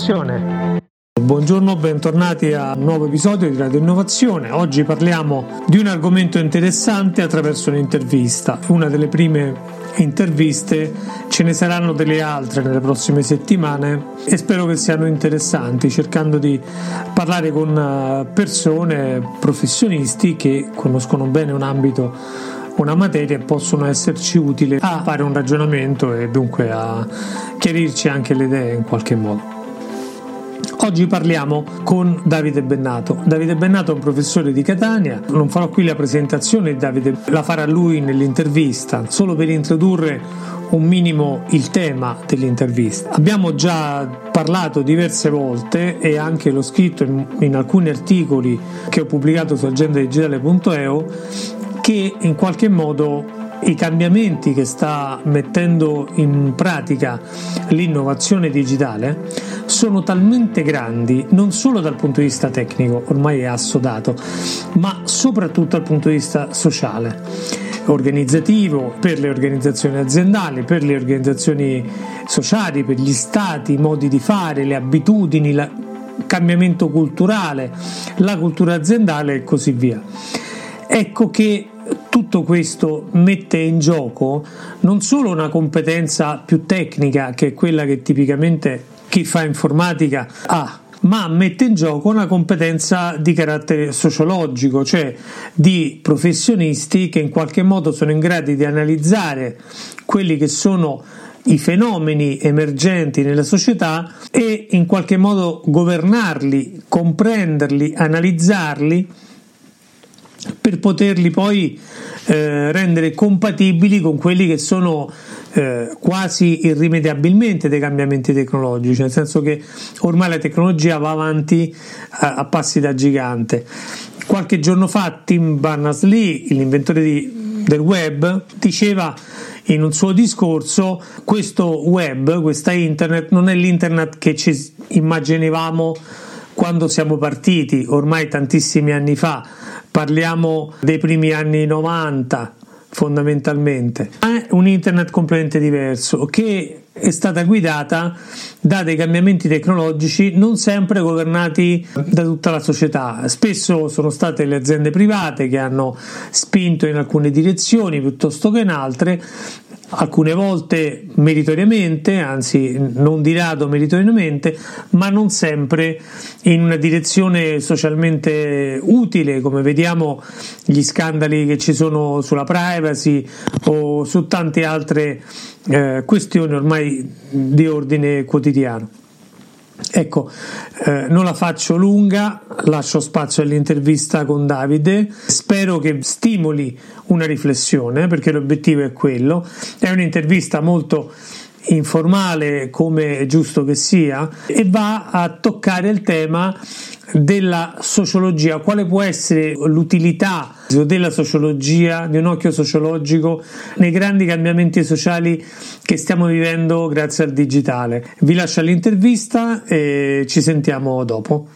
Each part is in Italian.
Innovazione. Buongiorno, bentornati a un nuovo episodio di Radio Innovazione. Oggi parliamo di un argomento interessante attraverso un'intervista, una delle prime interviste, ce ne saranno delle altre nelle prossime settimane e spero che siano interessanti, cercando di parlare con eh, persone, professionisti che conoscono bene un ambito una materia possono esserci utili a fare un ragionamento e dunque a chiarirci anche le idee in qualche modo. Oggi parliamo con Davide Bennato. Davide Bennato è un professore di Catania, non farò qui la presentazione, Davide la farà lui nell'intervista, solo per introdurre un minimo il tema dell'intervista. Abbiamo già parlato diverse volte e anche l'ho scritto in, in alcuni articoli che ho pubblicato su agendadigitale.eu che in qualche modo i cambiamenti che sta mettendo in pratica l'innovazione digitale sono talmente grandi non solo dal punto di vista tecnico, ormai è assodato, ma soprattutto dal punto di vista sociale organizzativo per le organizzazioni aziendali, per le organizzazioni sociali, per gli stati, i modi di fare, le abitudini, il cambiamento culturale, la cultura aziendale e così via. Ecco che tutto questo mette in gioco non solo una competenza più tecnica, che è quella che tipicamente chi fa informatica ha, ma mette in gioco una competenza di carattere sociologico, cioè di professionisti che in qualche modo sono in grado di analizzare quelli che sono i fenomeni emergenti nella società e in qualche modo governarli, comprenderli, analizzarli per poterli poi eh, rendere compatibili con quelli che sono eh, quasi irrimediabilmente dei cambiamenti tecnologici, nel senso che ormai la tecnologia va avanti a, a passi da gigante. Qualche giorno fa Tim Berners-Lee, l'inventore di, del web, diceva in un suo discorso questo web, questa internet non è l'internet che ci immaginavamo quando siamo partiti ormai tantissimi anni fa parliamo dei primi anni 90 fondamentalmente. È un internet completamente diverso che è stata guidata da dei cambiamenti tecnologici non sempre governati da tutta la società. Spesso sono state le aziende private che hanno spinto in alcune direzioni piuttosto che in altre alcune volte meritoriamente, anzi non di rado meritoriamente, ma non sempre in una direzione socialmente utile, come vediamo gli scandali che ci sono sulla privacy o su tante altre eh, questioni ormai di ordine quotidiano. Ecco, eh, non la faccio lunga, lascio spazio all'intervista con Davide, spero che stimoli una riflessione perché l'obiettivo è quello, è un'intervista molto informale come è giusto che sia e va a toccare il tema della sociologia, quale può essere l'utilità della sociologia, di un occhio sociologico nei grandi cambiamenti sociali che stiamo vivendo grazie al digitale. Vi lascio l'intervista e ci sentiamo dopo.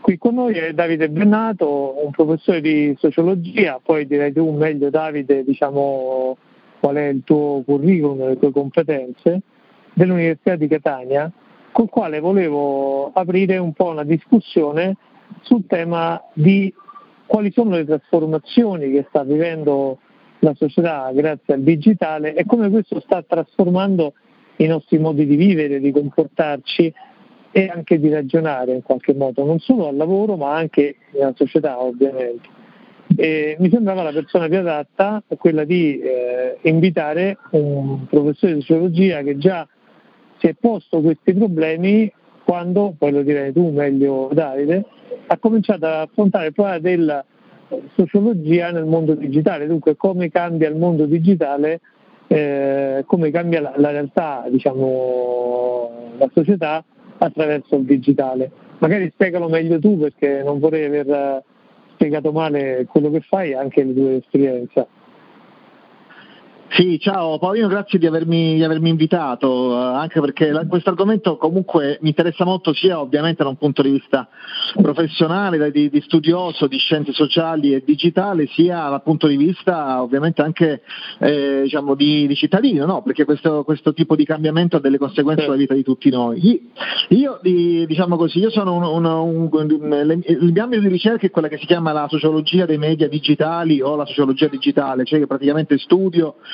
Qui con noi è Davide Bennato, un professore di sociologia, poi direi tu meglio Davide, diciamo qual è il tuo curriculum, le tue competenze, dell'Università di Catania, col quale volevo aprire un po' una discussione sul tema di quali sono le trasformazioni che sta vivendo la società grazie al digitale e come questo sta trasformando i nostri modi di vivere, di comportarci e anche di ragionare in qualche modo, non solo al lavoro ma anche nella società ovviamente. E mi sembrava la persona più adatta quella di eh, invitare un professore di sociologia che già si è posto questi problemi quando, poi lo direi tu meglio Davide, ha cominciato ad affrontare il problema della sociologia nel mondo digitale, dunque come cambia il mondo digitale, eh, come cambia la, la realtà, diciamo, la società attraverso il digitale. Magari spiegalo meglio tu perché non vorrei aver spiegato male quello che fai e anche le tue esperienze. Sì, ciao Paolino, grazie di avermi, di avermi invitato, eh, anche perché questo argomento comunque mi interessa molto sia ovviamente da un punto di vista professionale, di, di studioso di scienze sociali e digitali, sia dal punto di vista ovviamente anche eh, diciamo, di, di, cittadino, no? perché questo, questo, tipo di cambiamento ha delle conseguenze sulla vita di tutti noi. Io, diciamo così, io sono un, un, un, un, il mio ambito di ricerca è quella che si chiama la sociologia dei media digitali o la sociologia digitale, cioè che praticamente studio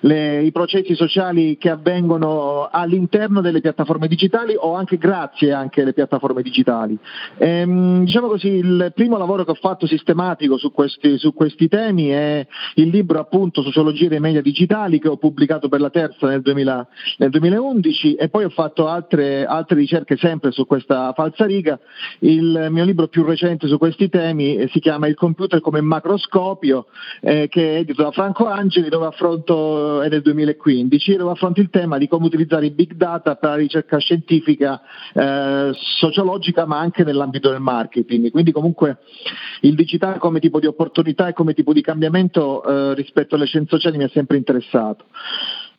le, i processi sociali che avvengono all'interno delle piattaforme digitali o anche grazie anche alle piattaforme digitali. Ehm, diciamo così, il primo lavoro che ho fatto sistematico su questi, su questi, temi è il libro appunto Sociologia dei media digitali che ho pubblicato per la terza nel, 2000, nel 2011 e poi ho fatto altre, altre ricerche sempre su questa falsariga. Il mio libro più recente su questi temi eh, si chiama Il computer come macroscopio eh, che è edito da Franco Angeli dove affronto è del 2015, dove affronta il tema di come utilizzare i big data per la ricerca scientifica, eh, sociologica, ma anche nell'ambito del marketing. Quindi comunque il digitale come tipo di opportunità e come tipo di cambiamento eh, rispetto alle scienze sociali mi ha sempre interessato.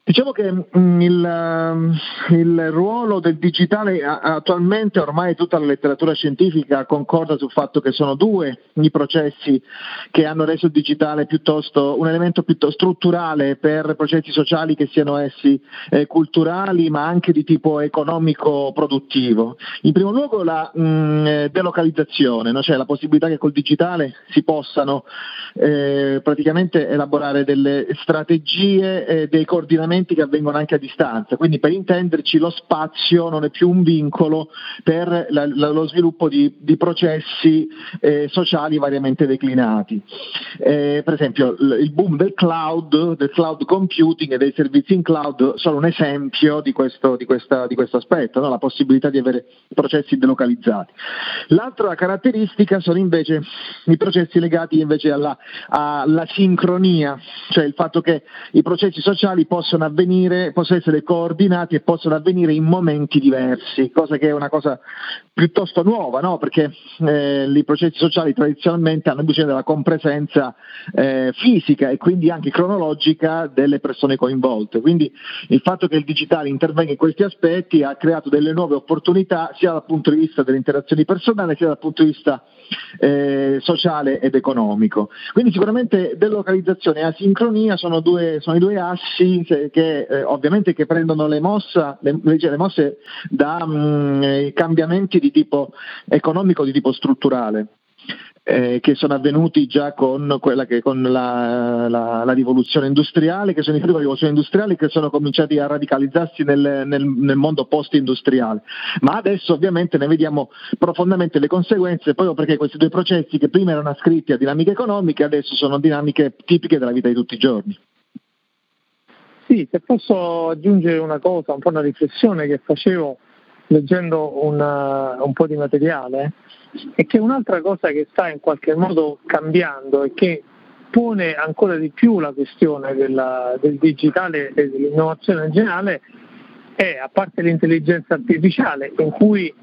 Diciamo che mm, il, eh, il, ruolo del digitale attualmente ormai tutta la letteratura scientifica concorda sul fatto che sono due i processi che hanno reso il digitale un elemento piuttosto strutturale per processi sociali che siano essi eh, culturali ma anche di tipo economico produttivo. In primo luogo la mh, mm, eh, delocalizzazione, no? cioè la possibilità che col digitale si possano eh, praticamente elaborare delle strategie, eh, dei coordinamenti spostamenti che avvengono anche a distanza, quindi per intenderci lo spazio non è più un vincolo per la, la, lo sviluppo di, di processi eh, sociali variamente declinati. Eh, per esempio il boom del cloud, del cloud computing e dei servizi in cloud sono un esempio di questo, di questa, di questo aspetto, no? la possibilità di avere processi delocalizzati. L'altra caratteristica sono invece i processi legati invece alla, alla sincronia, cioè il fatto che i processi sociali possono avvenire, possono essere coordinati e possono avvenire in momenti diversi, cosa che è una cosa piuttosto nuova, no? perché eh, i processi sociali tradizionalmente hanno bisogno della compresenza eh, fisica e quindi anche cronologica delle persone coinvolte. Quindi il fatto che il digitale intervenga in questi aspetti ha creato delle nuove opportunità sia dal punto di vista delle interazioni personali sia dal punto di vista eh, sociale ed economico. Quindi sicuramente delocalizzazione e asincronia sono, due, sono i due assi che, eh, ovviamente che prendono le, mossa, le, le mosse da mh, mm, cambiamenti di tipo economico, di tipo strutturale eh, che sono avvenuti già con, che, con la, la, la, rivoluzione industriale, che sono i primi rivoluzioni industriali che sono cominciati a radicalizzarsi nel, nel, nel mondo post-industriale. Ma adesso ovviamente ne vediamo profondamente le conseguenze, proprio perché questi due processi che prima erano ascritti a dinamiche economiche, adesso sono dinamiche tipiche della vita di tutti i giorni. Sì, se posso aggiungere una cosa, un po' una riflessione che facevo leggendo una, un po' di materiale, è che un'altra cosa che sta in qualche modo cambiando e che pone ancora di più la questione della, del digitale e dell'innovazione in generale è, a parte l'intelligenza artificiale, in cui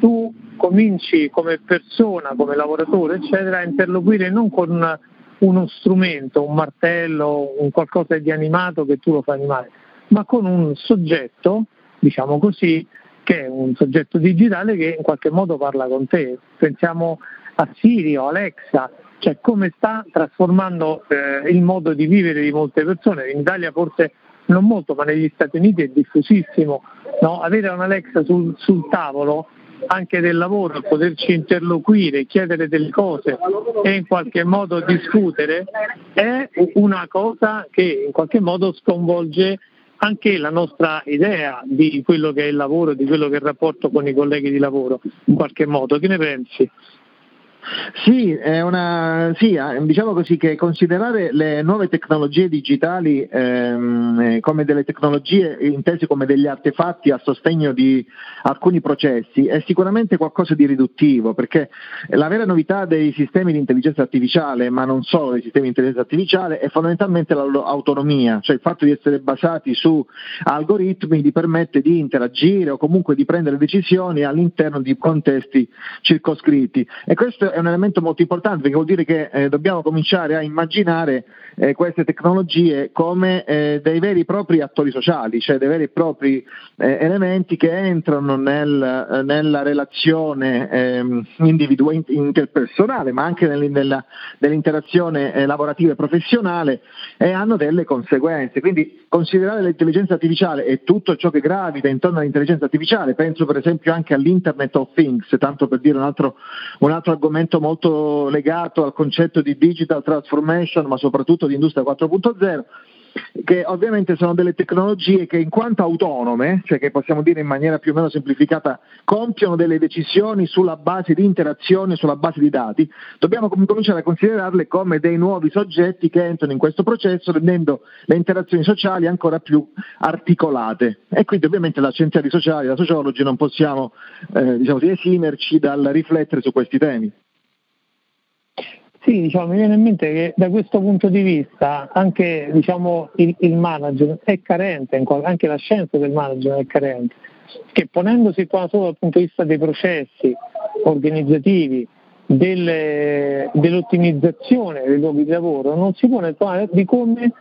tu cominci come persona, come lavoratore, eccetera, a interloquire non con uno strumento, un martello, un qualcosa di animato che tu lo fai animare, ma con un soggetto, diciamo così, che è un soggetto digitale che in qualche modo parla con te. Pensiamo a Siri o Alexa, cioè come sta trasformando eh, il modo di vivere di molte persone. In Italia forse non molto, ma negli Stati Uniti è diffusissimo. No? Avere un Alexa sul, sul tavolo anche del lavoro, poterci interloquire, chiedere delle cose e in qualche modo discutere è una cosa che in qualche modo sconvolge anche la nostra idea di quello che è il lavoro, di quello che è il rapporto con i colleghi di lavoro, in qualche modo. Che ne pensi? Sì, una, sì, eh, diciamo così che considerare le nuove tecnologie digitali ehm, eh, come delle tecnologie intese come degli artefatti a sostegno di alcuni processi è sicuramente qualcosa di riduttivo, perché la vera novità dei sistemi di intelligenza artificiale, ma non solo dei sistemi di intelligenza artificiale, è fondamentalmente la loro autonomia, cioè il fatto di essere basati su algoritmi ti permette di interagire o comunque di prendere decisioni all'interno di contesti circoscritti. E questo è un elemento molto importante perché vuol dire che eh, dobbiamo cominciare a immaginare eh, queste tecnologie come eh, dei veri e propri attori sociali, cioè dei veri e propri eh, elementi che entrano nel, eh, nella relazione ehm, individu- interpersonale, ma anche nel, nella, nell'interazione eh, lavorativa e professionale e hanno delle conseguenze. Quindi considerare l'intelligenza artificiale e tutto ciò che gravita intorno all'intelligenza artificiale, penso per esempio anche all'Internet of Things, tanto per dire un altro, un altro argomento molto legato al concetto di digital transformation, ma soprattutto di industria 4.0, che ovviamente sono delle tecnologie che in quanto autonome, cioè che possiamo dire in maniera più o meno semplificata, compiono delle decisioni sulla base di interazioni, sulla base di dati, dobbiamo cominciare a considerarle come dei nuovi soggetti che entrano in questo processo rendendo le interazioni sociali ancora più articolate. E quindi ovviamente da scienziati sociali, da sociologi non possiamo eh, diciamo, esimerci dal riflettere su questi temi. Sì, diciamo, mi viene in mente che da questo punto di vista anche diciamo, il, il management è carente, anche la scienza del management è carente, che ponendosi qua solo dal punto di vista dei processi organizzativi, delle, dell'ottimizzazione dei luoghi di lavoro, non si pone problema di come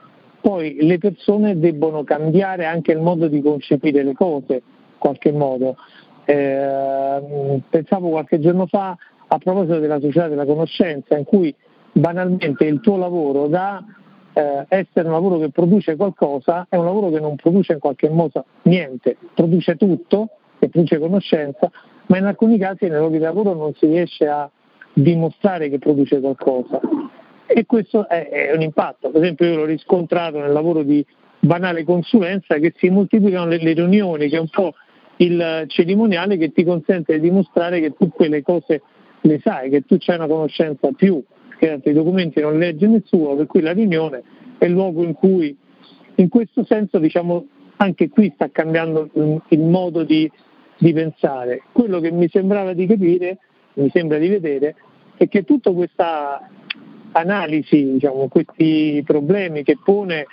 poi le persone debbono cambiare anche il modo di concepire le cose, in qualche modo. Eh, pensavo qualche giorno fa a proposito della società della conoscenza, in cui banalmente il tuo lavoro da eh, essere un lavoro che produce qualcosa è un lavoro che non produce in qualche modo niente, produce tutto, che produce conoscenza, ma in alcuni casi nel luogo di lavoro non si riesce a dimostrare che produce qualcosa. E questo è, è un impatto. Per esempio io l'ho riscontrato nel lavoro di banale consulenza che si moltiplicano le, le riunioni, che è un po' il cerimoniale che ti consente di dimostrare che tu quelle cose le sai, che tu c'hai una conoscenza più, che altri documenti non legge nessuno, per cui la riunione è il luogo in cui, in questo senso, diciamo, anche qui sta cambiando il modo di, di pensare. Quello che mi sembrava di capire, mi sembra di vedere, è che tutta questa analisi, diciamo, questi problemi che pone,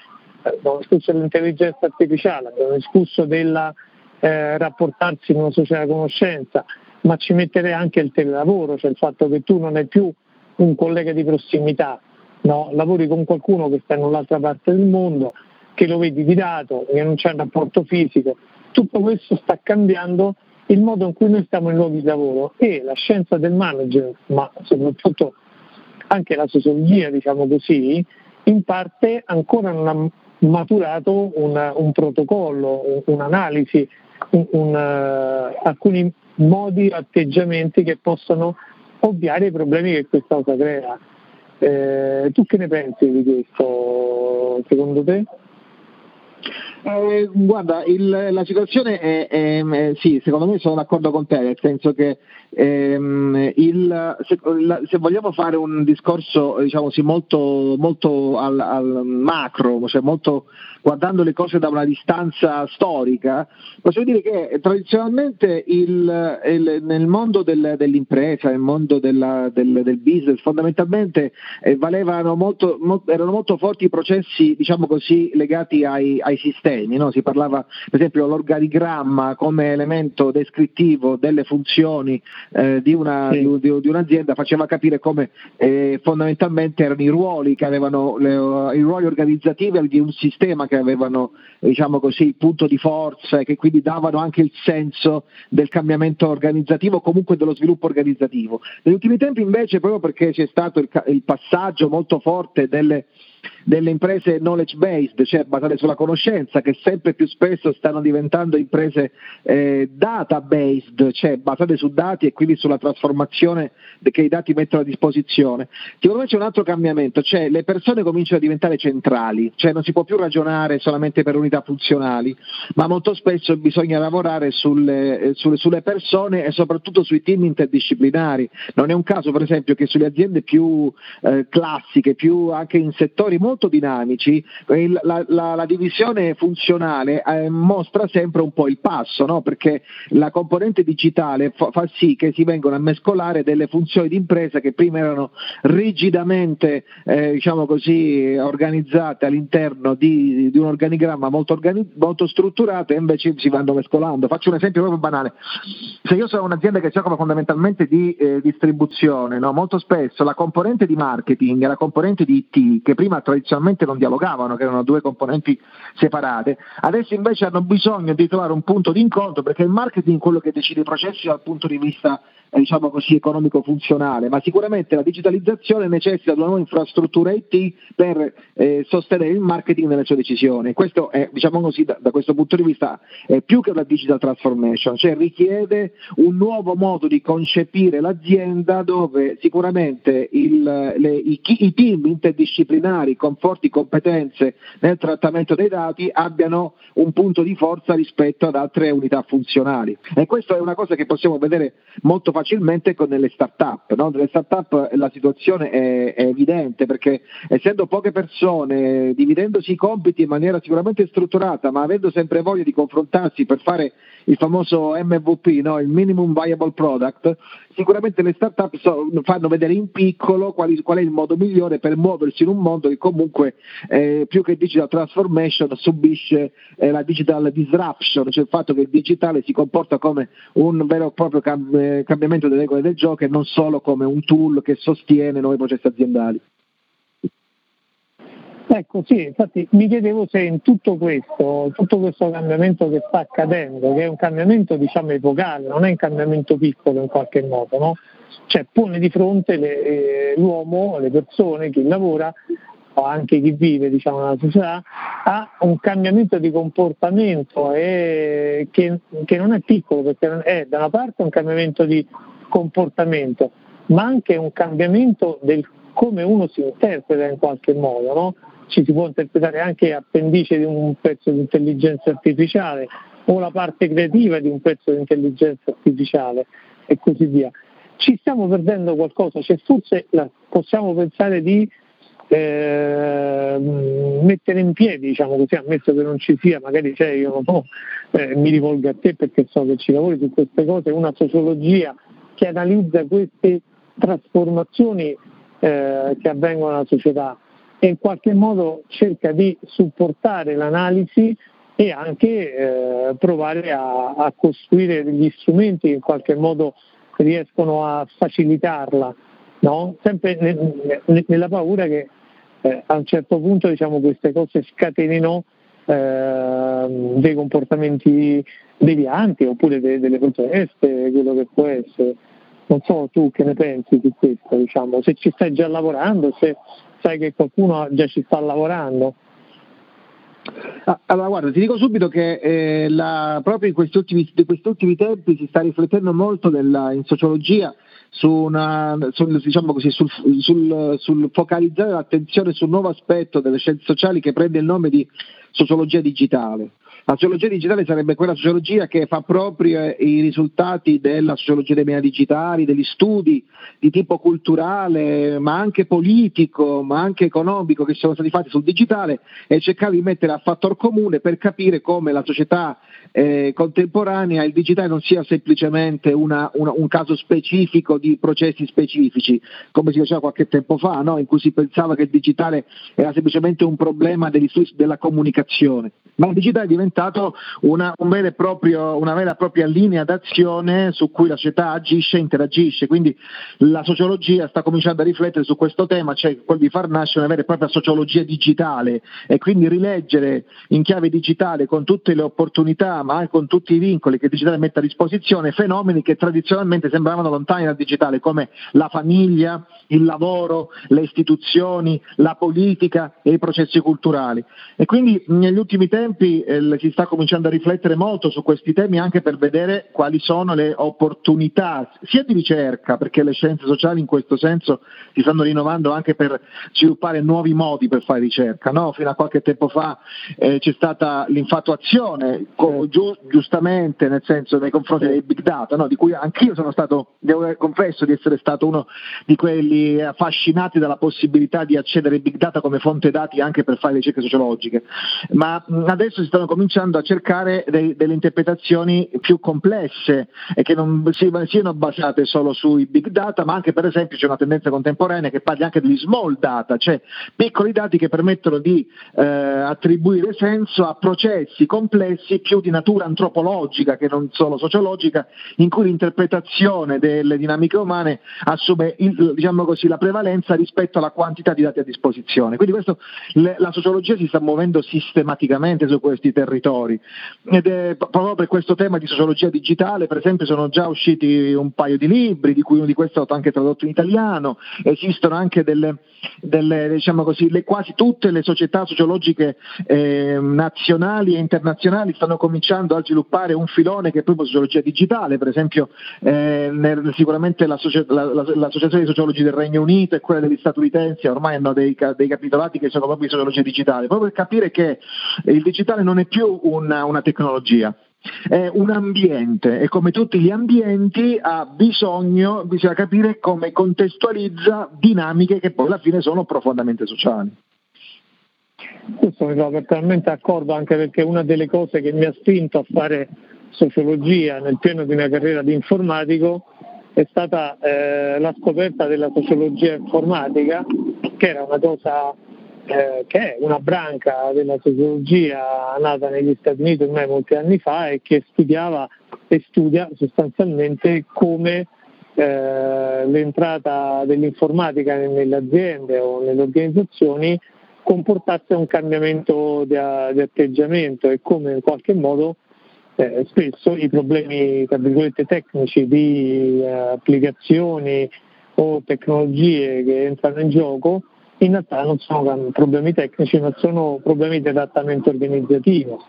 eh, abbiamo discusso dell'intelligenza artificiale, abbiamo discusso del eh, rapportarsi in una società conoscenza, ma ci metterei anche il telelavoro, cioè il fatto che tu non hai più un collega di prossimità, no? lavori con qualcuno che sta in un'altra parte del mondo, che lo vedi di dato, che non c'è un rapporto fisico. Tutto questo sta cambiando il modo in cui noi stiamo in luoghi di lavoro e la scienza del manager, ma soprattutto anche la sociologia, diciamo così, in parte ancora non ha maturato un, un protocollo, un'analisi, un, un, uh, alcuni modi, atteggiamenti che possono ovviare i problemi che questa cosa crea. Eh, tu che ne pensi di questo, secondo te? Eh, guarda, il, la situazione è, è, è, sì, secondo me sono d'accordo con te, nel senso che ehm, il, se, la, se, vogliamo fare un discorso diciamo sì, molto, molto al, al, macro, cioè molto guardando le cose da una distanza storica, possiamo dire che tradizionalmente il, il, nel mondo del, dell'impresa, nel mondo della, del, del, business, fondamentalmente eh, valevano molto, mo, erano molto forti i processi, diciamo così, legati ai, ai sistemi. No? Si parlava, per esempio, dell'organigramma come elemento descrittivo delle funzioni eh, di, una, sì. di, di, un'azienda, faceva capire come eh, fondamentalmente erano i ruoli che avevano le, i ruoli organizzativi di un sistema che che avevano diciamo così, il punto di forza e che quindi davano anche il senso del cambiamento organizzativo, comunque dello sviluppo organizzativo. Negli ultimi tempi invece, proprio perché c'è stato il, il passaggio molto forte delle delle imprese knowledge based, cioè basate sulla conoscenza, che sempre più spesso stanno diventando imprese eh, data based, cioè basate su dati e quindi sulla trasformazione che i dati mettono a disposizione. Secondo me c'è un altro cambiamento, cioè le persone cominciano a diventare centrali, cioè non si può più ragionare solamente per unità funzionali, ma molto spesso bisogna lavorare sulle, eh, sulle, sulle persone e soprattutto sui team interdisciplinari. Non è un caso per esempio che sulle aziende più eh, classiche, più anche in settori settori molto dinamici, la, la, la divisione funzionale eh, mostra sempre un po' il passo, no? perché la componente digitale fa, fa, sì che si vengano a mescolare delle funzioni di impresa che prima erano rigidamente eh, diciamo così, organizzate all'interno di, di un organigramma molto, organi- molto strutturato e invece si vanno mescolando. Faccio un esempio proprio banale. Se io sono un'azienda che si occupa fondamentalmente di eh, distribuzione, no? molto spesso la componente di marketing e la componente di IT, che prima tradizionalmente non dialogavano, che erano due componenti separate, adesso invece hanno bisogno di trovare un punto di incontro perché il marketing è quello che decide i processi dal punto di vista eh, diciamo così, economico-funzionale, ma sicuramente la digitalizzazione necessita di una nuova infrastruttura IT per eh, sostenere il marketing nelle sue decisioni. Questo è, diciamo così, da, da, questo punto di vista è più che una digital transformation, cioè richiede un nuovo modo di concepire l'azienda dove sicuramente il, le, i, i team interdisciplinari con forti competenze nel trattamento dei dati abbiano un punto di forza rispetto ad altre unità funzionali. E questa è una cosa che possiamo vedere molto facilmente con le start-up. No? Nelle start-up la situazione è, è, evidente perché essendo poche persone, dividendosi i compiti in maniera sicuramente strutturata, ma avendo sempre voglia di confrontarsi per fare il famoso MVP, no? il minimum viable product, sicuramente le start-up so, fanno vedere in piccolo quali, qual è il modo migliore per muoversi in un mondo che comunque eh, più che digital transformation subisce eh, la digital disruption, cioè il fatto che il digitale si comporta come un vero e proprio cam- eh, cambiamento delle regole del gioco e non solo come un tool che sostiene nuovi processi aziendali. Ecco, sì, infatti mi chiedevo se in tutto questo, tutto questo cambiamento che sta accadendo, che è un cambiamento diciamo epocale, non è un cambiamento piccolo in qualche modo, no? cioè pone di fronte le, eh, l'uomo, le persone, chi lavora o anche chi vive diciamo, nella società a un cambiamento di comportamento e, che, che non è piccolo perché è da una parte un cambiamento di comportamento ma anche un cambiamento del come uno si interpreta in qualche modo, no? Ci si può interpretare anche appendice di un pezzo di intelligenza artificiale o la parte creativa di un pezzo di intelligenza artificiale e così via. Ci stiamo perdendo qualcosa, cioè forse la, possiamo pensare di eh, mettere in piedi, diciamo così, ammesso che non ci sia, magari c'è, io non so, eh, mi rivolgo a te perché so che ci lavori su queste cose, una sociologia che analizza queste trasformazioni eh, che avvengono nella società e in qualche modo cerca di supportare l'analisi e anche eh, provare a, a, costruire degli strumenti che in qualche modo riescono a facilitarla, no? sempre ne, ne, nella paura che eh, a un certo punto diciamo, queste cose scatenino eh, dei comportamenti devianti oppure de, delle proteste, quello che può essere. Non so tu che ne pensi di questo, diciamo, se ci stai già lavorando, se sai che qualcuno già ci sta lavorando. Ah, allora, guarda, ti dico subito che eh, la, proprio in questi, ultimi, in questi, ultimi, tempi si sta riflettendo molto nella, in sociologia su una, sul, diciamo così, sul, sul, sul, focalizzare l'attenzione sul nuovo aspetto delle scienze sociali che prende il nome di sociologia digitale. La sociologia digitale sarebbe quella sociologia che fa proprio i risultati della sociologia dei media digitali, degli studi di tipo culturale, ma anche politico, ma anche economico che sono stati fatti sul digitale e cercare di mettere a fattor comune per capire come la società eh, contemporanea il digitale non sia semplicemente una, una, un caso specifico di processi specifici, come si faceva qualche tempo fa, no? in cui si pensava che il digitale era semplicemente un problema della comunicazione ma il digitale è diventato una, un proprio, una, vera e propria linea d'azione su cui la società agisce e interagisce, quindi la sociologia sta cominciando a riflettere su questo tema, cioè quello di far nascere una vera e propria sociologia digitale e quindi rileggere in chiave digitale con tutte le opportunità ma anche con tutti i vincoli che il digitale mette a disposizione fenomeni che tradizionalmente sembravano lontani dal digitale come la famiglia, il lavoro, le istituzioni, la politica e i processi culturali. E quindi negli ultimi tempi eh, si sta cominciando a riflettere molto su questi temi anche per vedere quali sono le opportunità sia di ricerca, perché le scienze sociali in questo senso si stanno rinnovando anche per sviluppare nuovi modi per fare ricerca. No? Fino a qualche tempo fa eh, c'è stata l'infatuazione co- giu- giustamente nel senso nei confronti dei big data, no? di cui anch'io sono stato, devo, confesso di essere stato uno di quelli affascinati dalla possibilità di accedere ai big data come fonte dati anche per fare ricerche sociologiche, ma adesso si stanno cominciando a cercare dei, delle interpretazioni più complesse e che non siano basate solo sui big data, ma anche per esempio c'è una tendenza contemporanea che parli anche degli small data, cioè piccoli dati che permettono di eh, attribuire senso a processi complessi più di natura antropologica che non solo sociologica, in cui l'interpretazione delle dinamiche umane assume il, diciamo così, la prevalenza rispetto alla quantità di dati a disposizione. Quindi questo, le, la sociologia si sta muovendo sistematicamente su questi territori. Ed è proprio per questo tema di sociologia digitale, per esempio, sono già usciti un paio di libri, di cui uno di questi è stato anche tradotto in italiano, esistono anche delle, delle diciamo così, le, quasi tutte le società sociologiche eh, nazionali e internazionali stanno cominciando a sviluppare un filone che è proprio sociologia digitale, per esempio eh, nel, sicuramente la, la, la, l'associazione dei sociologi del Regno Unito e quella degli statunitensi ormai hanno dei, dei capitolati che sono proprio di sociologia digitale, proprio per capire che il digitale non è più una, una tecnologia, è un ambiente e come tutti gli ambienti ha bisogno, bisogna capire come contestualizza dinamiche che poi alla fine sono profondamente sociali. Questo mi trovo totalmente d'accordo anche perché una delle cose che mi ha spinto a fare sociologia nel pieno di una carriera di informatico è stata eh, la scoperta della sociologia informatica che era una cosa eh, che è una branca della sociologia nata negli Stati Uniti ormai molti anni fa e che studiava e studia sostanzialmente come eh, l'entrata dell'informatica nelle aziende o nelle organizzazioni comportasse un cambiamento di, di atteggiamento e come in qualche modo eh, spesso i problemi tecnici di eh, applicazioni o tecnologie che entrano in gioco in realtà non sono problemi tecnici ma sono problemi di adattamento organizzativo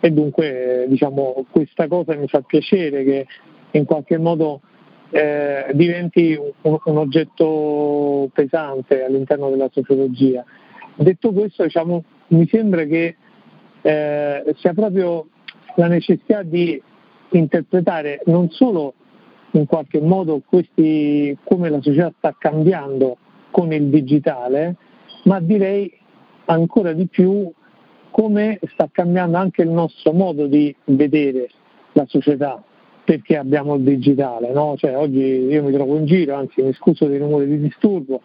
e dunque diciamo, questa cosa mi fa piacere che in qualche modo eh, diventi un, un, oggetto pesante all'interno della sociologia. Detto questo diciamo, mi sembra che eh, sia proprio la necessità di interpretare non solo in qualche modo questi, come la società sta cambiando con il digitale, ma direi ancora di più come sta cambiando anche il nostro modo di vedere la società perché abbiamo il digitale. No? Cioè, oggi io mi trovo in giro, anzi mi scuso dei rumori di disturbo,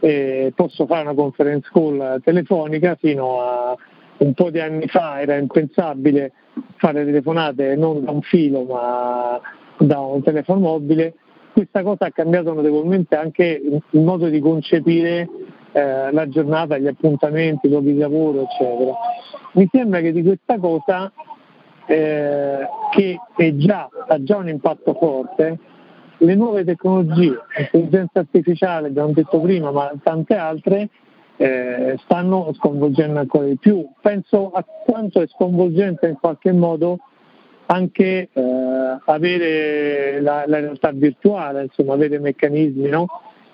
eh, posso fare una conference call telefonica, fino a un po' di anni fa era impensabile fare telefonate non da un filo ma da un telefono mobile questa cosa ha cambiato notevolmente anche il modo di concepire eh, la giornata, gli appuntamenti, i luoghi di lavoro, eccetera. Mi sembra che di questa cosa, eh, che già, ha già un impatto forte, le nuove tecnologie, l'intelligenza artificiale, abbiamo detto prima, ma tante altre, eh, stanno sconvolgendo ancora di più. Penso a quanto è sconvolgente in qualche modo anche eh, avere la, la, realtà virtuale, insomma avere meccanismi no?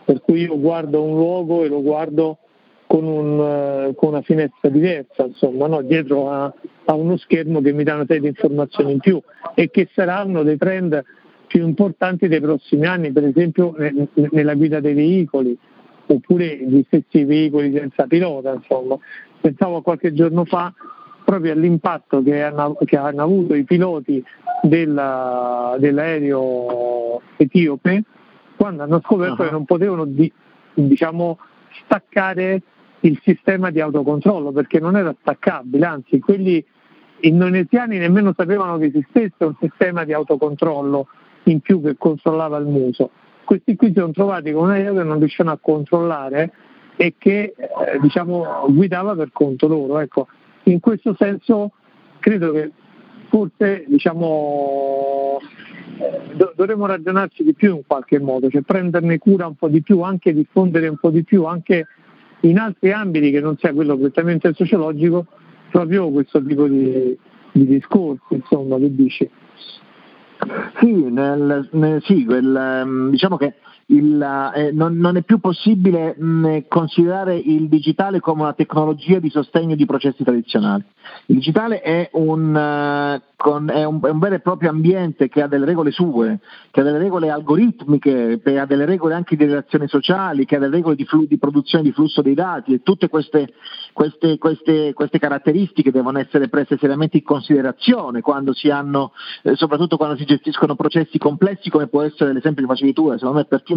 per cui io guardo un luogo e lo guardo con, un, uh, con una finestra diversa, insomma, no? dietro a, a, uno schermo che mi dà una serie di informazioni in più e che saranno dei trend più importanti dei prossimi anni, per esempio ne, nella guida dei veicoli oppure gli stessi veicoli senza pilota. Insomma. Pensavo qualche giorno fa proprio all'impatto che hanno, che hanno avuto i piloti della, dell'aereo etiope quando hanno scoperto uh-huh. che non potevano di, diciamo, staccare il sistema di autocontrollo perché non era staccabile, anzi quelli indonesiani nemmeno sapevano che esistesse un sistema di autocontrollo in più che controllava il muso. Questi qui si sono trovati con un aereo che non riuscivano a controllare e che eh, diciamo, guidava per conto loro. Ecco, in questo senso credo che forse diciamo, do- dovremmo ragionarci di più in qualche modo, cioè prenderne cura un po' di più, anche diffondere un po' di più, anche in altri ambiti che non sia quello prettamente sociologico, proprio questo tipo di, di discorsi, insomma, che dici? Sì, nel, nel, sì quel, ehm, diciamo che il, eh, non, non, è più possibile mh, considerare il digitale come una tecnologia di sostegno di processi tradizionali. Il digitale è un, uh, con, è, un, è un, vero e proprio ambiente che ha delle regole sue, che ha delle regole algoritmiche, che ha delle regole anche di relazioni sociali, che ha delle regole di, flu, di produzione di flusso dei dati e tutte queste, queste, queste, queste, caratteristiche devono essere prese seriamente in considerazione quando si hanno, eh, soprattutto quando si gestiscono processi complessi come può essere l'esempio che facevi tu, secondo me è pertinente,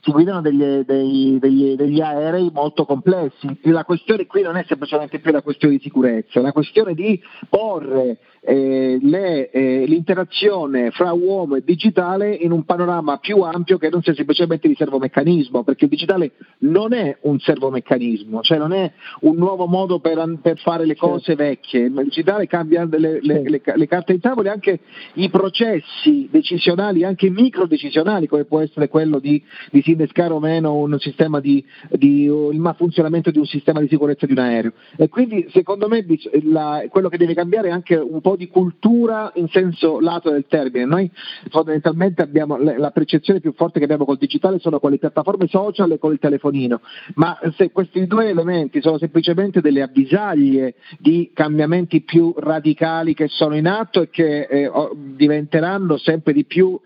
si guidano degli, degli, degli, degli aerei molto complessi. La questione qui non è semplicemente più la questione di sicurezza, è una questione di porre eh, le, eh, l'interazione fra uomo e digitale in un panorama più ampio che non sia semplicemente di servomeccanismo, perché il digitale non è un servomeccanismo, cioè non è un nuovo modo per, per fare le cose vecchie, il digitale cambia le, le, le, carte in tavola e anche i processi decisionali, anche micro decisionali, come può essere quello di, di innescare o meno un sistema di, di, il funzionamento di un sistema di sicurezza di un aereo. E quindi secondo me la, quello che deve cambiare è anche un po' di cultura in senso lato del termine. Noi fondamentalmente abbiamo la percezione più forte che abbiamo col digitale sono con le piattaforme social e con il telefonino, ma se questi due elementi sono semplicemente delle avvisaglie di cambiamenti più radicali che sono in atto e che eh, diventeranno sempre di più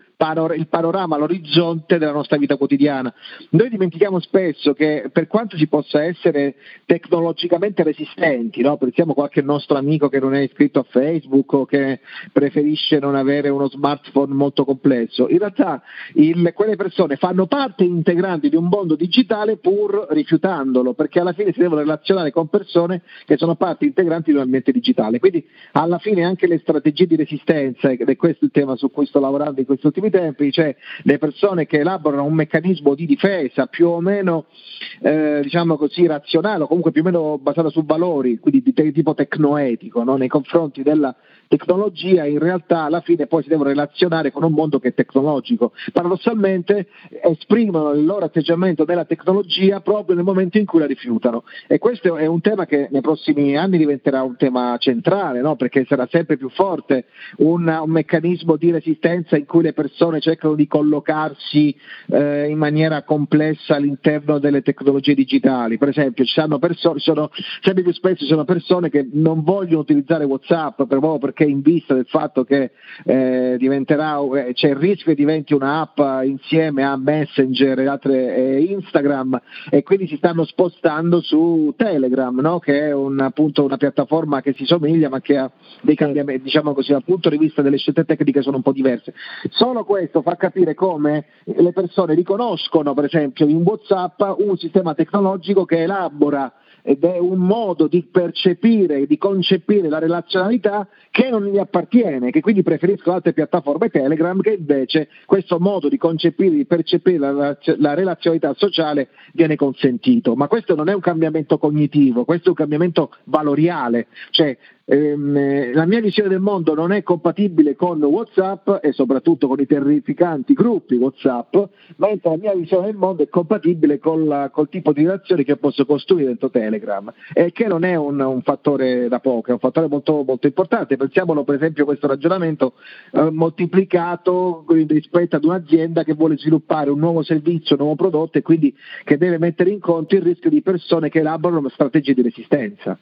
il panorama, l'orizzonte della nostra vita quotidiana. Noi dimentichiamo spesso che per quanto si possa essere tecnologicamente resistenti, no? pensiamo qualche nostro amico che non è iscritto a Facebook o che preferisce non avere uno smartphone molto complesso, in realtà il, quelle persone fanno parte integrante di un mondo digitale pur rifiutandolo, perché alla fine si devono relazionare con persone che sono parte integranti di un ambiente digitale. Quindi alla fine anche le strategie di resistenza, ed è questo il tema su cui sto lavorando in questi ultimi tempi, cioè le persone che elaborano un meccanismo di difesa più o meno eh, diciamo così razionale o comunque più o meno basato su valori, quindi di te- tipo tecnoetico no? nei confronti della tecnologia, in realtà alla fine poi si devono relazionare con un mondo che è tecnologico. Paradossalmente esprimono il loro atteggiamento della tecnologia proprio nel momento in cui la rifiutano e questo è un tema che nei prossimi anni diventerà un tema centrale, no? perché sarà sempre più forte un, un meccanismo di resistenza in cui le persone persone cercano di collocarsi eh, in maniera complessa all'interno delle tecnologie digitali. Per esempio, ci sono persone, sono, sempre più spesso ci sono persone che non vogliono utilizzare WhatsApp proprio perché in vista del fatto che eh, diventerà, eh, c'è il rischio che diventi un'app insieme a Messenger e altre eh, Instagram e quindi si stanno spostando su Telegram, no? che è un, appunto una piattaforma che si somiglia ma che ha dei cambiamenti, diciamo così, dal punto di vista delle scelte tecniche sono un po' diverse. Solo questo fa capire come le persone riconoscono, per esempio, in WhatsApp un sistema tecnologico che elabora ed è un modo di percepire, di concepire la relazionalità che non gli appartiene, che quindi preferiscono altre piattaforme Telegram che invece questo modo di concepire, di percepire la, la relazionalità sociale viene consentito. Ma questo non è un cambiamento cognitivo, questo è un cambiamento valoriale, cioè ehm, la mia visione del mondo non è compatibile con WhatsApp e soprattutto con i terrificanti gruppi WhatsApp, mentre la mia visione del mondo è compatibile col, col tipo di relazioni che posso costruire dentro Telegram e che non è un, un fattore da poco, è un fattore molto, molto importante. Pensiamolo per esempio a questo ragionamento eh, moltiplicato rispetto ad un'azienda che vuole sviluppare un nuovo servizio, un nuovo prodotto e quindi che deve mettere in conto il rischio di persone che elaborano strategie di resistenza.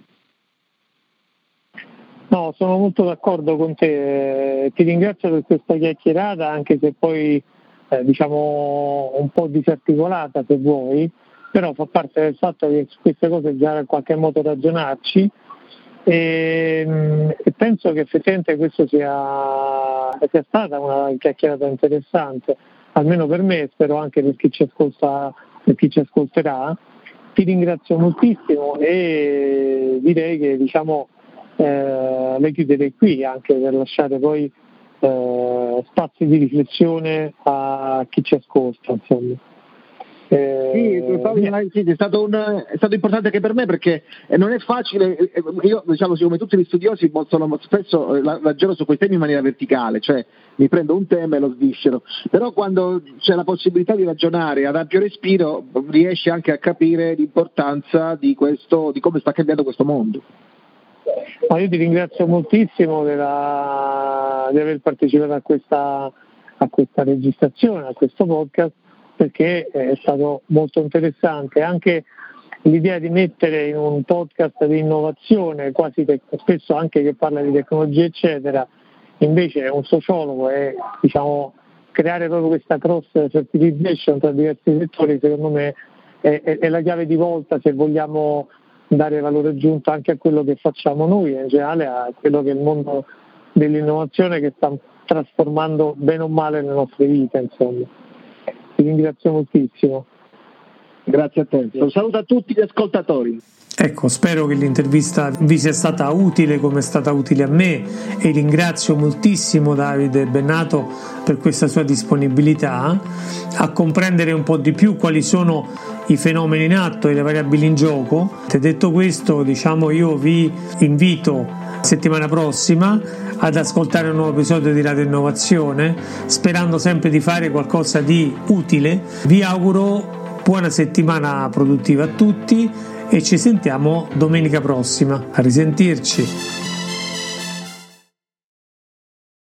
No, sono molto d'accordo con te, ti ringrazio per questa chiacchierata anche se poi eh, diciamo un po' disarticolata se vuoi, però fa parte del fatto che su queste cose bisogna in qualche modo ragionarci e, mm, e penso che effettivamente questa sia, sia, stata una chiacchierata interessante, almeno per me spero anche per chi ci, ascolta, per chi ci ascolterà. Ti ringrazio moltissimo e direi che diciamo, eh, le chiuderei qui anche per lasciare poi eh, spazi di riflessione a chi ci ascolta. Insomma. Eh, sì, è, stato un, è, stato importante anche per me perché non è facile, eh, eh, io diciamo come tutti gli studiosi sono, spesso ragiono su quei temi in maniera verticale, cioè mi prendo un tema e lo sviscero, però quando c'è la possibilità di ragionare ad ampio respiro riesci anche a capire l'importanza di, questo, di come sta cambiando questo mondo. Ma io ti ringrazio moltissimo della, di aver partecipato a questa, a questa registrazione, a questo podcast perché è stato molto interessante. Anche l'idea di mettere in un podcast di innovazione, quasi te- spesso anche che parla di tecnologia eccetera, invece un sociologo e diciamo, creare proprio questa cross fertilization tra diversi settori secondo me è, è, è, la chiave di volta se vogliamo dare valore aggiunto anche a quello che facciamo noi e in generale a quello che è il mondo dell'innovazione che sta trasformando bene o male le nostre vite. Insomma. Ti ringrazio moltissimo. Grazie a te. Un saluto a tutti gli ascoltatori. Ecco, spero che l'intervista vi sia stata utile come è stata utile a me e ringrazio moltissimo Davide Bennato per questa sua disponibilità a comprendere un po' di più quali sono i fenomeni in atto e le variabili in gioco. Detto questo, diciamo io vi invito settimana prossima ad ascoltare un nuovo episodio di Radio Innovazione, sperando sempre di fare qualcosa di utile. Vi auguro buona settimana produttiva a tutti e ci sentiamo domenica prossima. A risentirci.